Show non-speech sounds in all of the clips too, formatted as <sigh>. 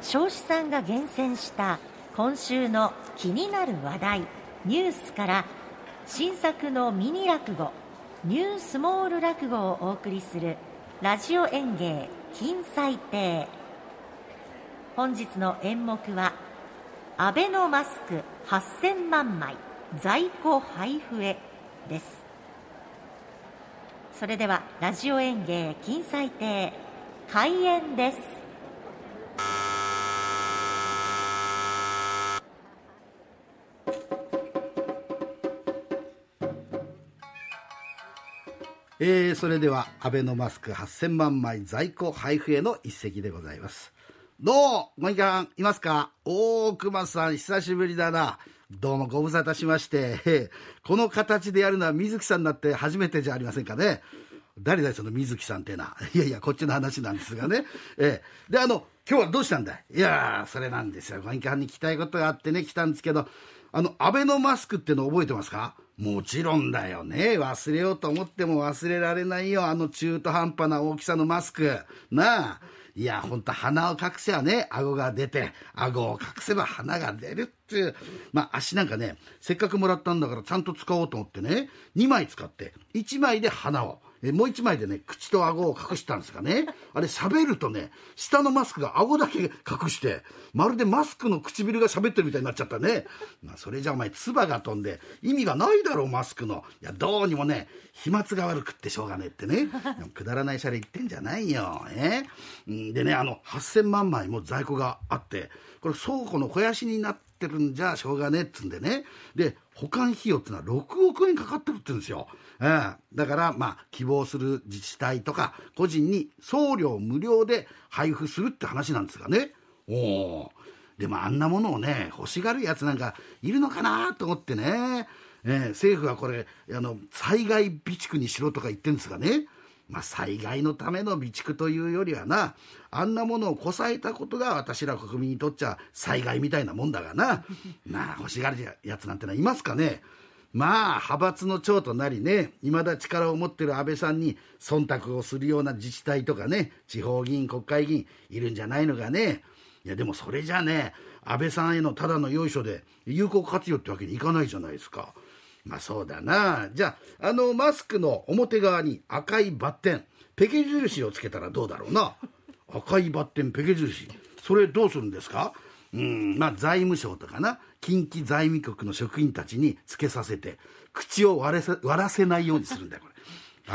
彰子さんが厳選した今週の気になる話題ニュースから新作のミニ落語ニュースモール落語をお送りするラジオ演芸金彩亭。本日の演目はアベノマスク8000万枚在庫配布へです。それではラジオ演芸金彩亭開演です。えー、それではアベノマスク8000万枚在庫配布への一席でございます。どうもご意見いますか大熊さん久しぶりだな。どうもご無沙汰しましてこの形でやるのは水木さんになって初めてじゃありませんかね。誰だその水木さんってな。<laughs> いやいや、こっちの話なんですがね。ええ。で、あの、今日はどうしたんだい？いやそれなんですよ。ご意見に聞きたいことがあってね、来たんですけど、あの、アベノマスクっての覚えてますか？もちろんだよね。忘れようと思っても忘れられないよ。あの中途半端な大きさのマスク。なあ。いや、ほんと鼻を隠せばね、顎が出て、顎を隠せば鼻が出るっていう。まあ、足なんかね、せっかくもらったんだからちゃんと使おうと思ってね、2枚使って、1枚で鼻を。えもう一枚でね、口と顎を隠したんですかね。あれ喋るとね、下のマスクが顎だけ隠して、まるでマスクの唇が喋ってるみたいになっちゃったね。まあ、それじゃお前、唾が飛んで、意味がないだろう、マスクの。いや、どうにもね、飛沫が悪くってしょうがねえってね。くだらないシャレ言ってんじゃないよ。え？でね、あの、8000万枚も在庫があって、これ倉庫の肥やしになっててるんじゃしょうがねえっつうんでね。で、保管費用っていうのは6億円かかってるって言うんですよ。うん、だから、まあ、希望する自治体とか個人に送料無料で配布するって話なんですがね。おお。でもあんなものをね、欲しがるやつなんかいるのかなと思ってね。えー、政府はこれ、あの、災害備蓄にしろとか言ってるんですがね。まあ、災害のための備蓄というよりはな、あんなものをこさえたことが私ら国民にとっちゃ災害みたいなもんだがな。<laughs> まあ、欲しがるやつなんてのはいますかね。まあ派閥の長となりねいまだ力を持ってる安倍さんに忖度をするような自治体とかね地方議員国会議員いるんじゃないのかねいやでもそれじゃね安倍さんへのただのよいしょで有効活用ってわけにいかないじゃないですかまあそうだな。じゃああのマスクの表側に赤いバッテンペケ印をつけたらどうだろうな。<laughs> 赤いバッテンペケ印。それどうするんですか？うんまあ財務省とかな。近畿財務局の職員たちにつけさせて口を割れさ割らせないようにするんだよこれ。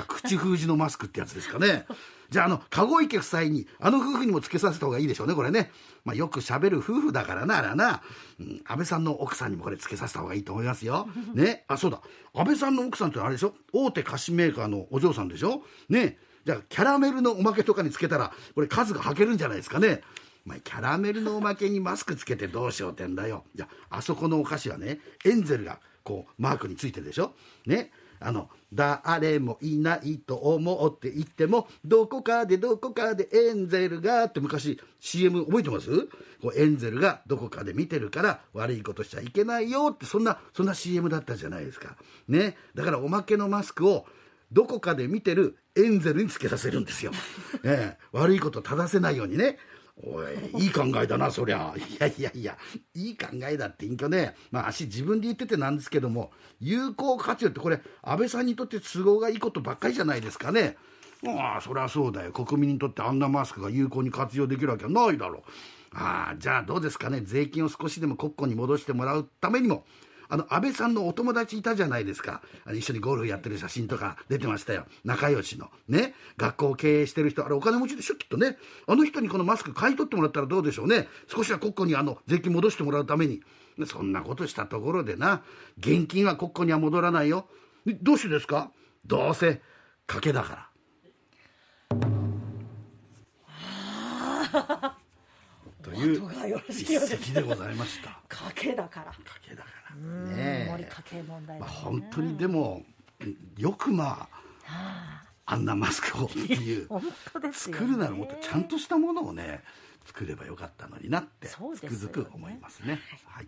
口封じのマスクってやつですかね。<laughs> じゃああの籠池夫妻にあの夫婦にもつけさせた方がいいでしょうねこれね、まあ、よくしゃべる夫婦だからなあらな、うん、安倍さんの奥さんにもこれつけさせた方がいいと思いますよ。<laughs> ね。あそうだ。安倍さんの奥さんってあれでしょ？大手菓子メーカーのお嬢さんでしょ？ね。じゃあキャラメルのおまけとかにつけたらこれ数がはけるんじゃないですかね。まあ、キャラメルのおまけにマスクつけてどうしようってんだよ。いや、あそこのお菓子はね、エンゼルがこう、マークについてるでしょ？ね。あの、誰もいないと思って言っても、どこかでどこかでエンゼルがって昔 CM 覚えてます？こうエンゼルがどこかで見てるから悪いことしちゃいけないよってそんな、そんな CM だったじゃないですか。ね。だからおまけのマスクをどこかで見てるエンゼルにつけさせるんですよ。ええ、悪いこと正せないようにね。おい、いい考えだな、そりゃ。いやいやいや、いい考えだって隠居ね、まあ足自分で言っててなんですけども、有効活用ってこれ、安倍さんにとって都合がいいことばっかりじゃないですかね。ああ、そりゃそうだよ。国民にとってあんなマスクが有効に活用できるわけはないだろう。ああ、じゃあどうですかね。税金を少しでも国庫に戻してもらうためにも、あの安倍さんのお友達いたじゃないですか。あの一緒にゴルフやってる写真とか出てましたよ。仲良しの。ね。学校を経営してる人。あれお金持ちでしょきっとね。あの人にこのマスク買い取ってもらったらどうでしょうね。少しは国庫にあの税金戻してもらうために。そんなことしたところでな。現金は国庫には戻らないよ。どうしてですか？どうせ賭けだから。<laughs> という一席でございました賭けだから。賭けだからね。森問題、ね、まあ、本当にでもよくまあ、あ。んなマスクをっていう <laughs> 作るならもっとちゃんとしたものをね作ればよかったのになってつくづく思いますね。はい